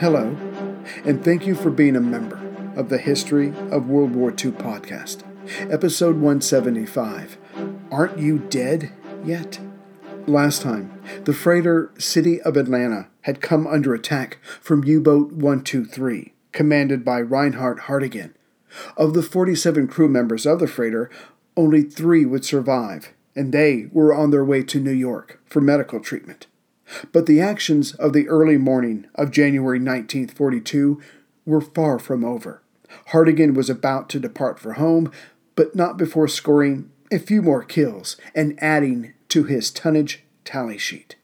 Hello, and thank you for being a member of the History of World War II podcast, episode 175. Aren't you dead yet? Last time, the freighter City of Atlanta had come under attack from U boat 123, commanded by Reinhard Hardegen. Of the 47 crew members of the freighter, only three would survive, and they were on their way to New York for medical treatment. But the actions of the early morning of January 1942 were far from over. Hardegen was about to depart for home, but not before scoring a few more kills and adding to his tonnage tally sheet.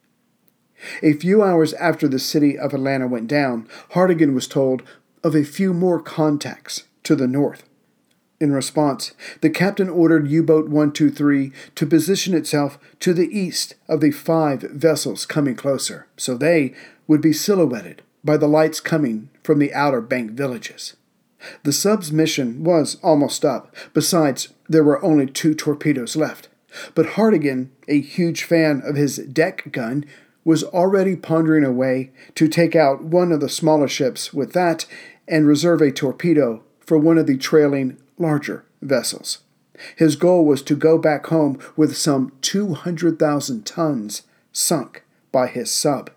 A few hours after the city of Atlanta went down, Hardegen was told of a few more contacts to the north. In response, the captain ordered U boat 123 to position itself to the east of the five vessels coming closer, so they would be silhouetted by the lights coming from the outer bank villages. The sub's mission was almost up. Besides, there were only two torpedoes left. But Hardegen, a huge fan of his deck gun, was already pondering a way to take out one of the smaller ships with that and reserve a torpedo for one of the trailing larger vessels. His goal was to go back home with some 200,000 tons sunk by his sub.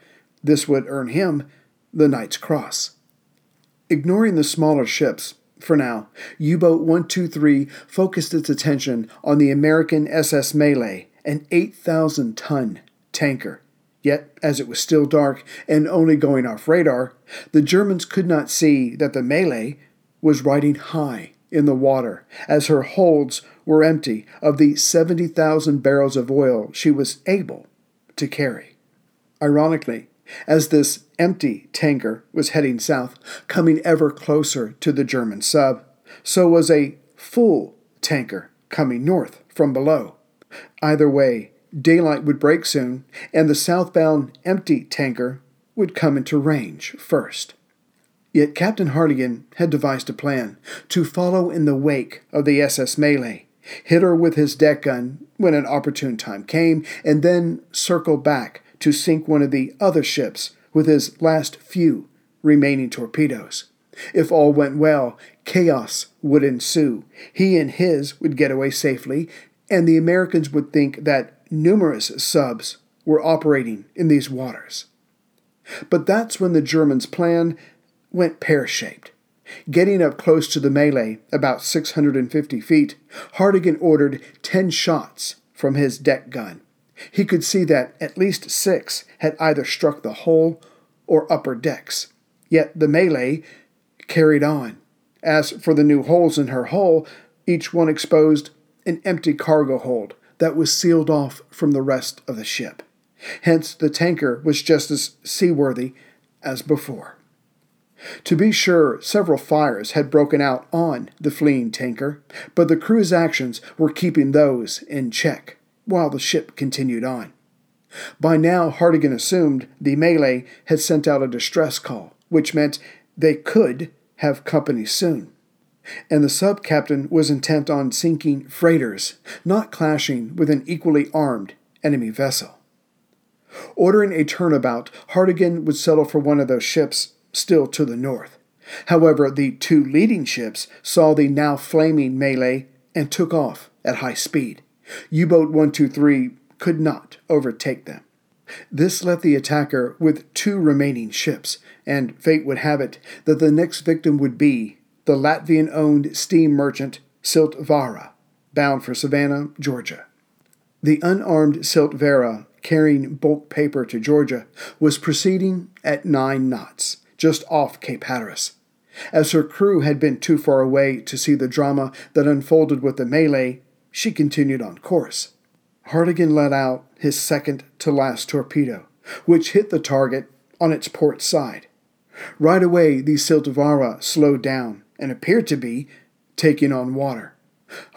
This would earn him the Knight's Cross. Ignoring the smaller ships, for now, U boat 123 focused its attention on the American SS Malay, an 8,000 ton tanker. Yet, as it was still dark and only going off radar, the Germans could not see that the Malay was riding high in the water, as her holds were empty of the 70,000 barrels of oil she was able to carry. Ironically, as this empty tanker was heading south, coming ever closer to the German sub, so was a full tanker coming north from below. Either way, daylight would break soon, and the southbound empty tanker would come into range first. Yet Captain Hardegen had devised a plan to follow in the wake of the SS Malay, hit her with his deck gun when an opportune time came, and then circle back to sink one of the other ships with his last few remaining torpedoes. If all went well, chaos would ensue. He and his would get away safely, and the Americans would think that numerous subs were operating in these waters. But that's when the Germans' plan went pear shaped. Getting up close to the Malay, about 650 feet, Hardegen ordered 10 shots from his deck gun. He could see that at least six had either struck the hull or upper decks. Yet the Malay carried on. As for the new holes in her hull, each one exposed an empty cargo hold that was sealed off from the rest of the ship. Hence, the tanker was just as seaworthy as before. To be sure, several fires had broken out on the fleeing tanker, but the crew's actions were keeping those in check while the ship continued on. By now, Hardegen assumed the Malay had sent out a distress call, which meant they could have company soon. And the sub captain was intent on sinking freighters, not clashing with an equally armed enemy vessel. Ordering a turnabout, Hardegen would settle for one of those ships still to the north. However, the two leading ships saw the now flaming Malay and took off at high speed. U boat 123 could not overtake them. This left the attacker with two remaining ships, and fate would have it that the next victim would be the Latvian owned steam merchant Ciltvaira, bound for Savannah, Georgia. The unarmed Ciltvaira, carrying bulk paper to Georgia, was proceeding at nine knots, just off Cape Hatteras. As her crew had been too far away to see the drama that unfolded with the Malay, she continued on course. Hardegen let out his second to last torpedo, which hit the target on its port side. Right away, the Ciltvaira slowed down and appeared to be taking on water.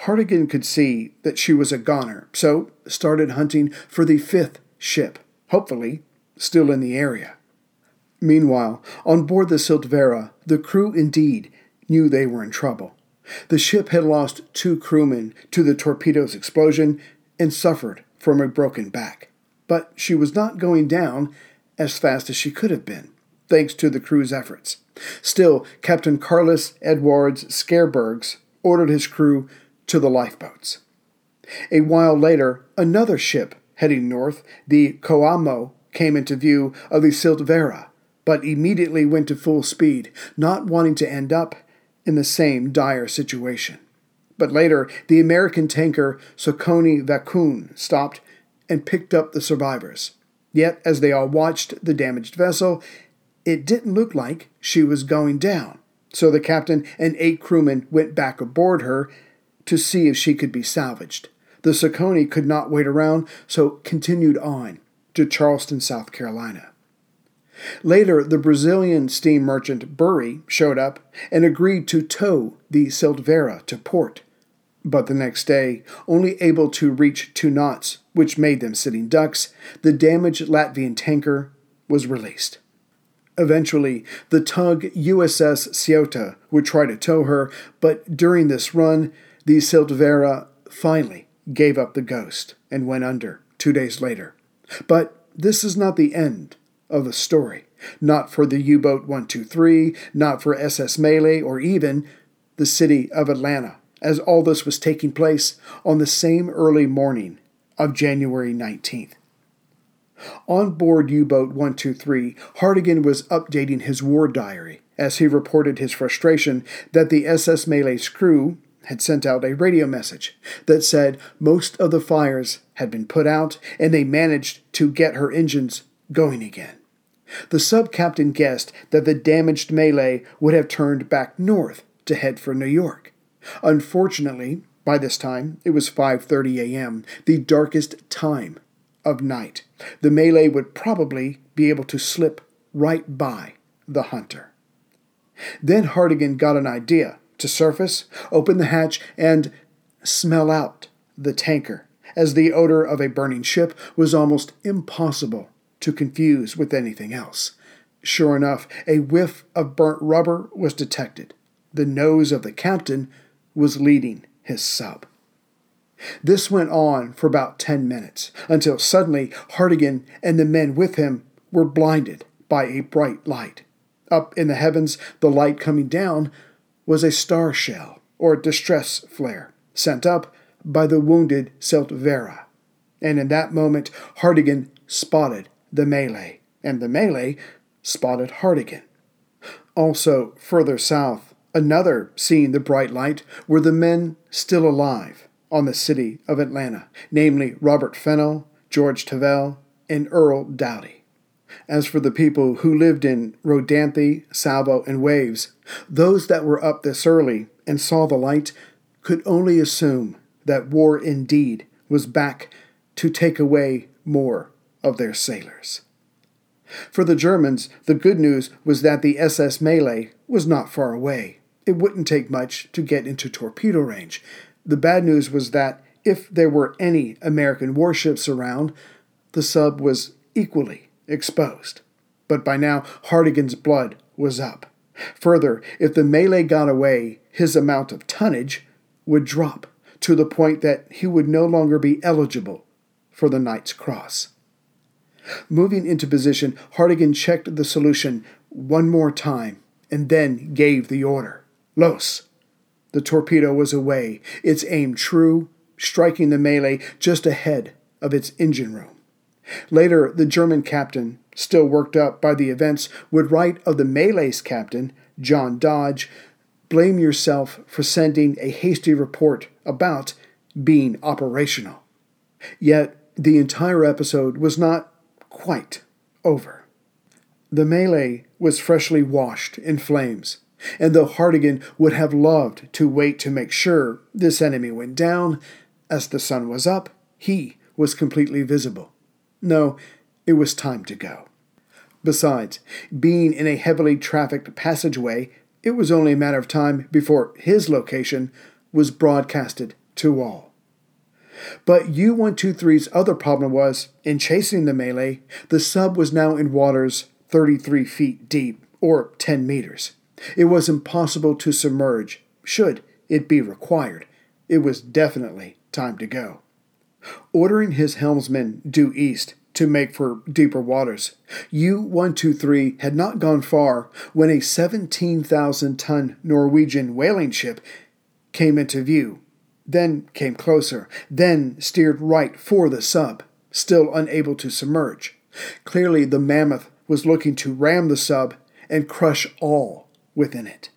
Hardegen could see that she was a goner, so started hunting for the fifth ship, hopefully still in the area. Meanwhile, on board the Ciltvaira, the crew indeed knew they were in trouble. The ship had lost two crewmen to the torpedo's explosion and suffered from a broken back. But she was not going down as fast as she could have been. thanks to the crew's efforts. Still, Captain Carlos Edwards Scarebergs ordered his crew to the lifeboats. A while later, another ship heading north, the Coamo, came into view of the Ciltvaira, but immediately went to full speed, not wanting to end up in the same dire situation. But later, the American tanker Socony-Vacuum stopped and picked up the survivors. Yet, as they all watched the damaged vessel, it didn't look like she was going down. So the captain and eight crewmen went back aboard her to see if she could be salvaged. The Socony could not wait around, so continued on to Charleston, South Carolina. Later, the Brazilian steam merchant Bury showed up and agreed to tow the Ciltvaira to port. But the next day, only able to reach two knots, which made them sitting ducks, the damaged Latvian tanker was released. Eventually, the tug USS Ceuta would try to tow her, but during this run, the Ciltvaira finally gave up the ghost and went under two days later. But this is not the end of the story. Not for the U boat 123, not for SS Malay, or even the city of Atlanta, as all this was taking place on the same early morning of January 19th. On board U boat 123, Hardegen was updating his war diary as he reported his frustration that the SS Malay crew had sent out a radio message that said most of the fires had been put out and they managed to get her engines going again. The sub captain guessed that the damaged Malay would have turned back north to head for New York. Unfortunately, by this time it was 5:30 a.m., the darkest time of night. The Malay would probably be able to slip right by the hunter. Then Hardegen got an idea to surface, open the hatch, and smell out the tanker, as the odor of a burning ship was almost impossible to confuse with anything else. Sure enough, a whiff of burnt rubber was detected. The nose of the captain was leading his sub. This went on for about ten minutes, until suddenly Hardegen and the men with him were blinded by a bright light. Up in the heavens, the light coming down was a star shell, or distress flare, sent up by the wounded Ciltvaira. And in that moment, Hardegen spotted the Malay, and the Malay spotted Hardegen. Also, further south, another seeing the bright light were the men still alive on the city of Atlanta, namely Robert Fennell, George Tavell, and Earl Doughty. As for the people who lived in Rodanthe, Salvo, and Waves, those that were up this early and saw the light could only assume that war indeed was back to take away more of their sailors. For the Germans, the good news was that the SS Malay was not far away. It wouldn't take much to get into torpedo range. The bad news was that if there were any American warships around, the sub was equally exposed. But by now, Hardegen's blood was up. Further, if the Malay got away, his amount of tonnage would drop to the point that he would no longer be eligible for the Knight's Cross. Moving into position, Hardegen checked the solution one more time and then gave the order. Los! The torpedo was away, its aim true, striking the Malay just ahead of its engine room. Later, the German captain, still worked up by the events, would write of the Malay's captain, John Dodge, blame yourself for sending a hasty report about being operational. Yet, the entire episode was not quite over. The Malay was freshly washed in flames, and though Hardegen would have loved to wait to make sure this enemy went down, as the sun was up, he was completely visible. No, it was time to go. Besides, being in a heavily trafficked passageway, it was only a matter of time before his location was broadcasted to all. But U-123's other problem was, in chasing the Malay, the sub was now in waters 33 feet deep, or 10 meters. It was impossible to submerge, should it be required. It was definitely time to go. Ordering his helmsman due east, to make for deeper waters. U 123 had not gone far when a 17,000 ton Norwegian whaling ship came into view, then came closer, then steered right for the sub, still unable to submerge. Clearly, the mammoth was looking to ram the sub and crush all within it.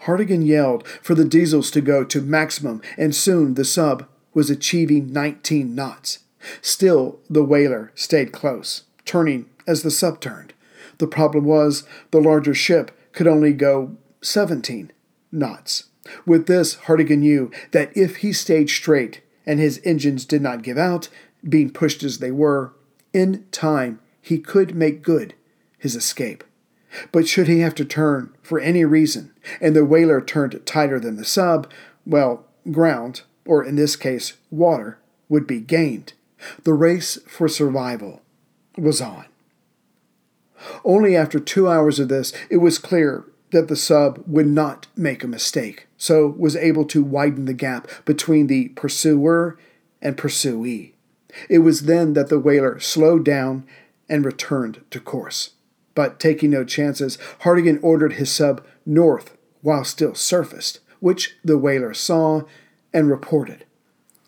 Hardegen yelled for the diesels to go to maximum, and soon the sub was achieving 19 knots. Still, the whaler stayed close, turning as the sub turned. The problem was the larger ship could only go 17 knots. With this, Hardegen knew that if he stayed straight and his engines did not give out, being pushed as they were, in time he could make good his escape. But should he have to turn for any reason, and the whaler turned tighter than the sub, well, ground, or in this case, water, would be gained. The race for survival was on. Only after two hours of this, it was clear that the sub would not make a mistake, so was able to widen the gap between the pursuer and pursuee. It was then that the whaler slowed down and returned to course. But taking no chances, Hardegen ordered his sub north while still surfaced, which the whaler saw and reported.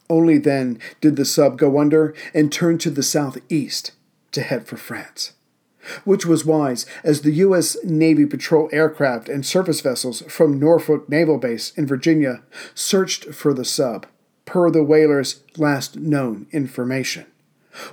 Only then did the sub go under and turn to the southeast to head for France. Which was wise, as the U.S. Navy patrol aircraft and surface vessels from Norfolk Naval Base in Virginia searched for the sub, per the whaler's last known information.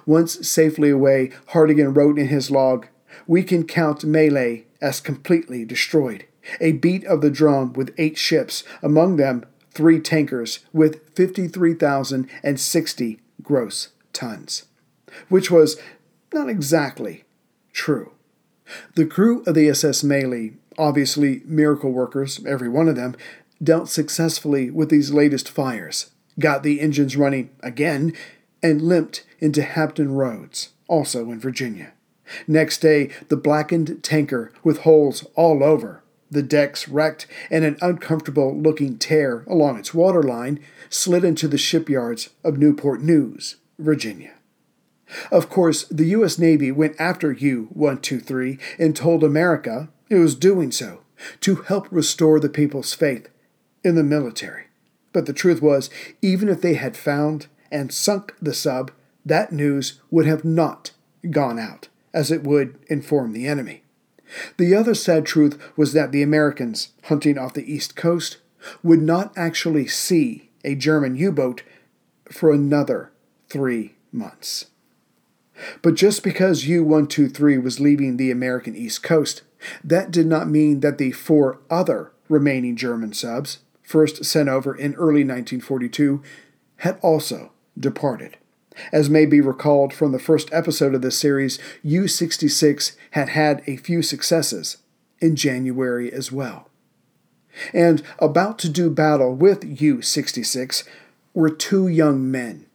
Once safely away, Hardegen wrote in his log, We can count Malay as completely destroyed. A beat of the drum with eight ships, among them three tankers with 53,060 gross tons, which was not exactly true. The crew of the SS Malay, obviously miracle workers, every one of them, dealt successfully with these latest fires, got the engines running again, and limped into Hampton Roads, also in Virginia. Next day, the blackened tanker with holes all over the decks wrecked, and an uncomfortable looking tear along its waterline slid into the shipyards of Newport News, Virginia. Of course, the U.S. Navy went after U 123 and told America it was doing so to help restore the people's faith in the military. But the truth was, even if they had found and sunk the sub, that news would have not gone out, as it would inform the enemy. The other sad truth was that the Americans, hunting off the East Coast, would not actually see a German U boat for another three months. But just because U 123 was leaving the American East Coast, that did not mean that the four other remaining German subs, first sent over in early 1942, had also departed. As may be recalled from the first episode of this series, U 66 had had a few successes in January as well. And about to do battle with U 66 were two young men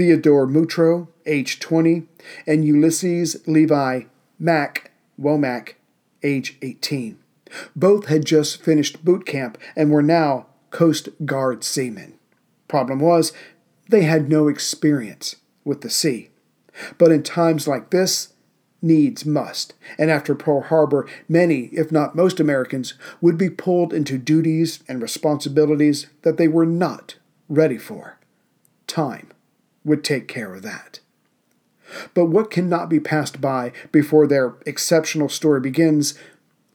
Theodore Mutro, age 20, and Ulysses Levi Mack, Womack, age 18. Both had just finished boot camp and were now Coast Guard seamen. Problem was, they had no experience with the sea. But in times like this, needs must, and after Pearl Harbor, many, if not most Americans, would be pulled into duties and responsibilities that they were not ready for. Time would take care of that. But what cannot be passed by before their exceptional story begins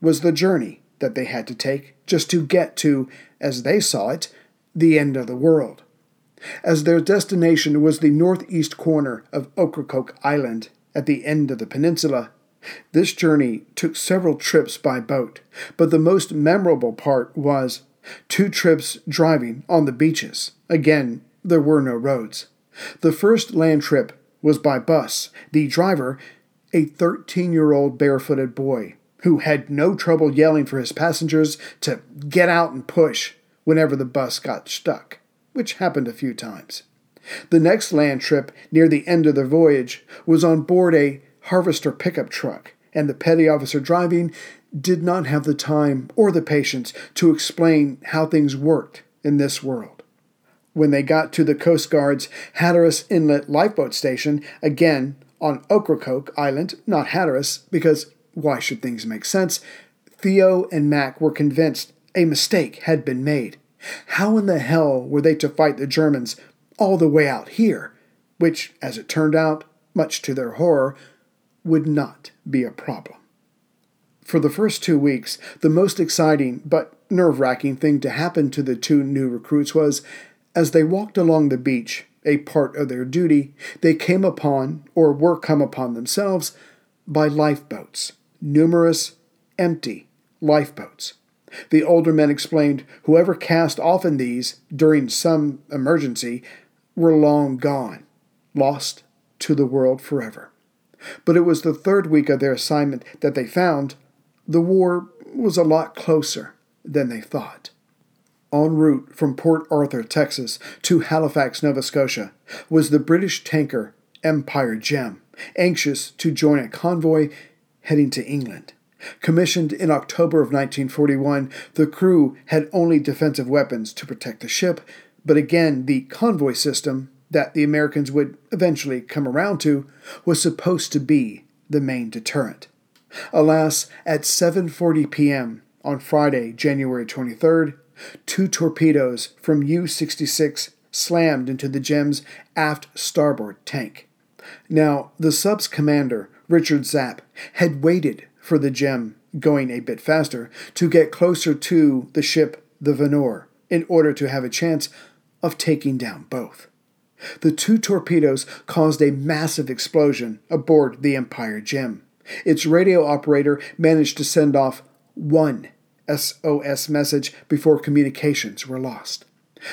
was the journey that they had to take just to get to, as they saw it, the end of the world as their destination was the northeast corner of Ocracoke Island at the end of the peninsula. This journey took several trips by boat, but the most memorable part was two trips driving on the beaches. Again, there were no roads. The first land trip was by bus, the driver, a 13 year old barefooted boy who had no trouble yelling for his passengers to get out and push whenever the bus got stuck which happened a few times. The next land trip, near the end of the voyage, was on board a harvester pickup truck, and the petty officer driving did not have the time or the patience to explain how things worked in this world. When they got to the Coast Guard's Hatteras Inlet lifeboat station, again on Ocracoke Island, not Hatteras, because why should things make sense? Theo and Mac were convinced a mistake had been made. How in the hell were they to fight the Germans all the way out here? Which, as it turned out, much to their horror, would not be a problem. For the first two weeks, the most exciting but nerve wracking thing to happen to the two new recruits was as they walked along the beach, a part of their duty, they came upon, or were come upon themselves, by lifeboats, numerous, empty lifeboats. The older men explained whoever cast off in these during some emergency were long gone, lost to the world forever. But it was the third week of their assignment that they found the war was a lot closer than they thought. En route from Port Arthur, Texas, to Halifax, Nova Scotia, was the British tanker Empire Gem, anxious to join a convoy heading to England. Commissioned in October of 1941, the crew had only defensive weapons to protect the ship, but again, the convoy system that the Americans would eventually come around to was supposed to be the main deterrent. Alas, at 7:40 p.m. on Friday, January 23rd, two torpedoes from U-66 slammed into the Gem's aft starboard tank. Now, the sub's commander, Richard Zapp, had waited for the Gem, going a bit faster, to get closer to the ship the Venore in order to have a chance of taking down both. The two torpedoes caused a massive explosion aboard the Empire Gem. Its radio operator managed to send off one SOS message before communications were lost.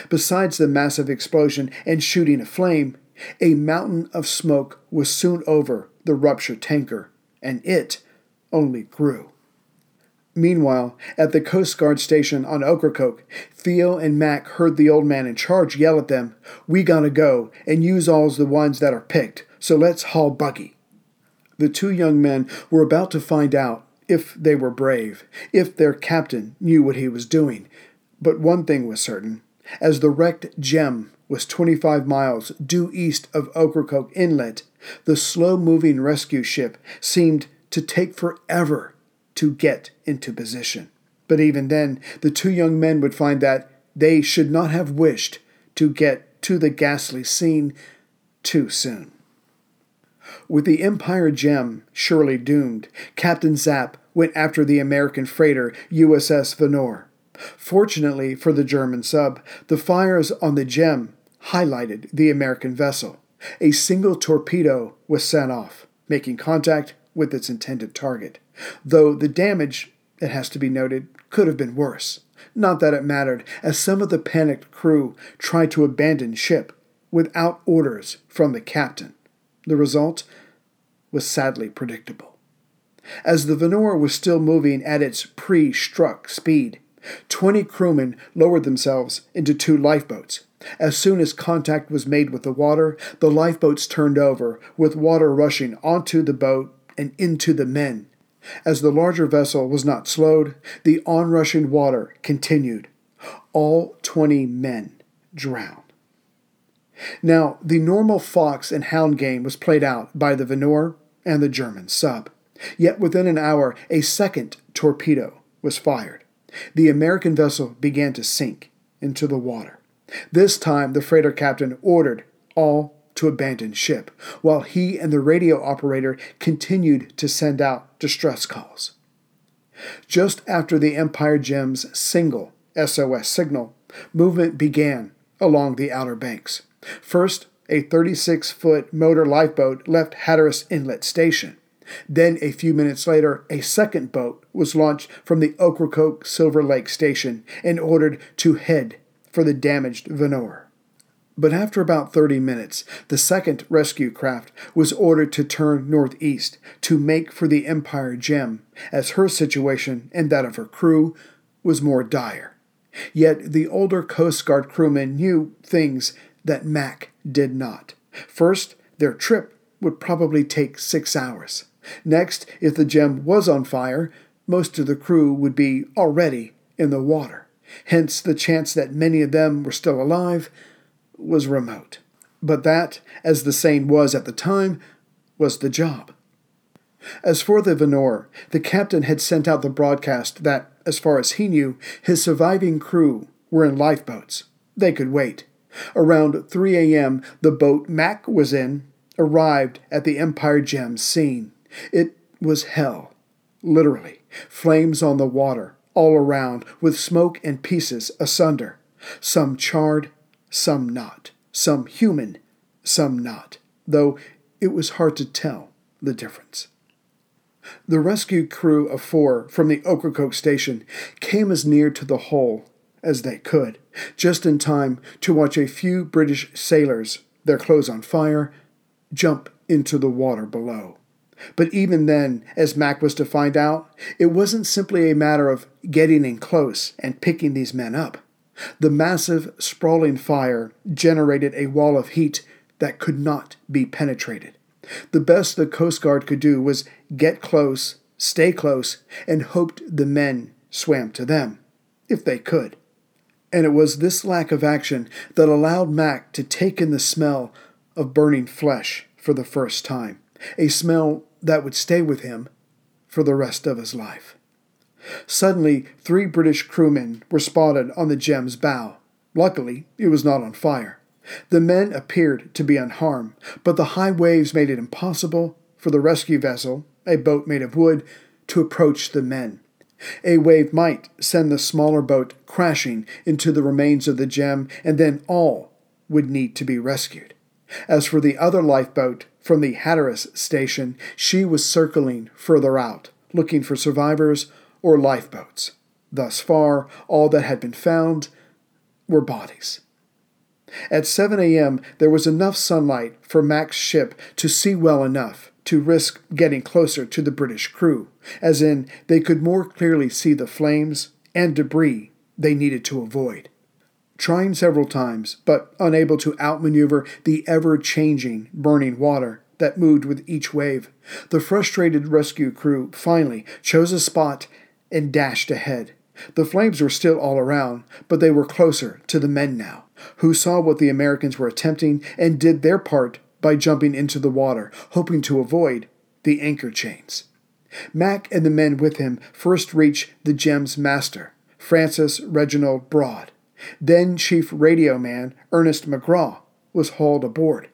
Besides the massive explosion and shooting of flame, a mountain of smoke was soon over the ruptured tanker, and it only grew. Meanwhile, at the Coast Guard station on Ocracoke, Theo and Mac heard the old man in charge yell at them, We gotta go, and use all's the ones that are picked, so let's haul buggy. The two young men were about to find out if they were brave, if their captain knew what he was doing. But one thing was certain as the wrecked gem was 25 miles due east of Ocracoke Inlet, the slow moving rescue ship seemed to take forever to get into position. But even then, the two young men would find that they should not have wished to get to the ghastly scene too soon. With the Empire Gem surely doomed, Captain Zapp went after the American freighter USS Venore. Fortunately for the German sub, the fires on the Gem highlighted the American vessel. A single torpedo was sent off, making contact with its intended target, though the damage, it has to be noted, could have been worse. Not that it mattered, as some of the panicked crew tried to abandon ship without orders from the captain. The result was sadly predictable. As the Venore was still moving at its pre struck speed, 20 crewmen lowered themselves into two lifeboats. As soon as contact was made with the water, the lifeboats turned over, with water rushing onto the boat and into the men. As the larger vessel was not slowed, the onrushing water continued. All 20 men drowned. Now, the normal fox and hound game was played out by the Venore and the German sub. Yet within an hour, a second torpedo was fired. The American vessel began to sink into the water. This time, the freighter captain ordered all to abandon ship, while he and the radio operator continued to send out distress calls. Just after the Empire Gem's single SOS signal, movement began along the Outer Banks. First, a 36 foot motor lifeboat left Hatteras Inlet Station. Then, a few minutes later, a second boat was launched from the Ocracoke Silver Lake Station and ordered to head for the damaged Venore. But after about 30 minutes, the second rescue craft was ordered to turn northeast to make for the Empire Gem, as her situation and that of her crew was more dire. Yet the older Coast Guard crewmen knew things that Mac did not. First, their trip would probably take six hours. Next, if the gem was on fire, most of the crew would be already in the water. Hence, the chance that many of them were still alive was remote. But that, as the saying was at the time, was the job. As for the Venore, the captain had sent out the broadcast that, as far as he knew, his surviving crew were in lifeboats. They could wait. Around 3 a.m., the boat Mac was in arrived at the Empire Gem scene. It was hell, literally. Flames on the water, all around, with smoke and pieces asunder. Some charred, some not. Some human, some not. Though it was hard to tell the difference. The rescue crew of four from the Ocracoke station came as near to the hole as they could, just in time to watch a few British sailors, their clothes on fire, jump into the water below. But even then, as Mac was to find out, it wasn't simply a matter of getting in close and picking these men up. The massive, sprawling fire generated a wall of heat that could not be penetrated. The best the Coast Guard could do was get close, stay close, and hoped the men swam to them, if they could. And it was this lack of action that allowed Mac to take in the smell of burning flesh for the first time, a smell that would stay with him for the rest of his life. Suddenly, three British crewmen were spotted on the Gem's bow. Luckily, it was not on fire. The men appeared to be unharmed, but the high waves made it impossible for the rescue vessel, a boat made of wood, to approach the men. A wave might send the smaller boat crashing into the remains of the gem, and then all would need to be rescued. As for the other lifeboat from the Hatteras station, she was circling further out, looking for survivors or lifeboats. Thus far, all that had been found were bodies. At 7 a.m., there was enough sunlight for Mac's ship to see well enough to risk getting closer to the British crew, as in, they could more clearly see the flames and debris they needed to avoid. Trying several times, but unable to outmaneuver the ever changing, burning water that moved with each wave, the frustrated rescue crew finally chose a spot and dashed ahead. The flames were still all around, but they were closer to the men now who saw what the Americans were attempting and did their part by jumping into the water, hoping to avoid the anchor chains. Mac and the men with him first reached the gem's master, Francis Reginald Broad. Then Chief Radio Man Ernest McGraw was hauled aboard.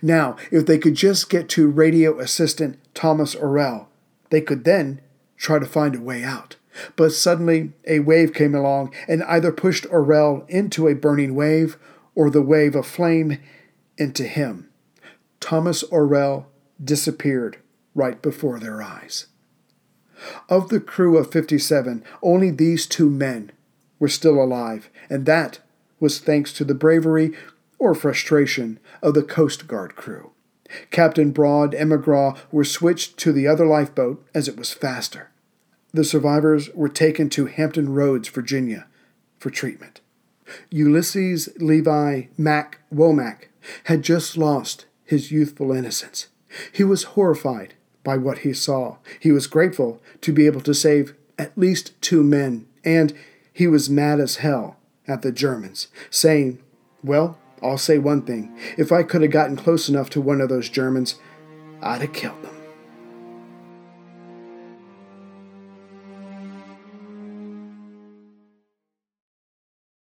Now, if they could just get to radio assistant Thomas Orrell, they could then try to find a way out. But suddenly a wave came along and either pushed Orrell into a burning wave or the wave of flame into him. Thomas Orell disappeared right before their eyes. Of the crew of 57, only these two men were still alive, and that was thanks to the bravery or frustration of the Coast Guard crew. Captain Broad and McGraw were switched to the other lifeboat as it was faster. The survivors were taken to Hampton Roads, Virginia, for treatment. Ulysses Levi Mac Womack had just lost his youthful innocence. He was horrified by what he saw. He was grateful to be able to save at least two men, and he was mad as hell at the Germans, saying, Well, I'll say one thing. If I could have gotten close enough to one of those Germans, I'd have killed them.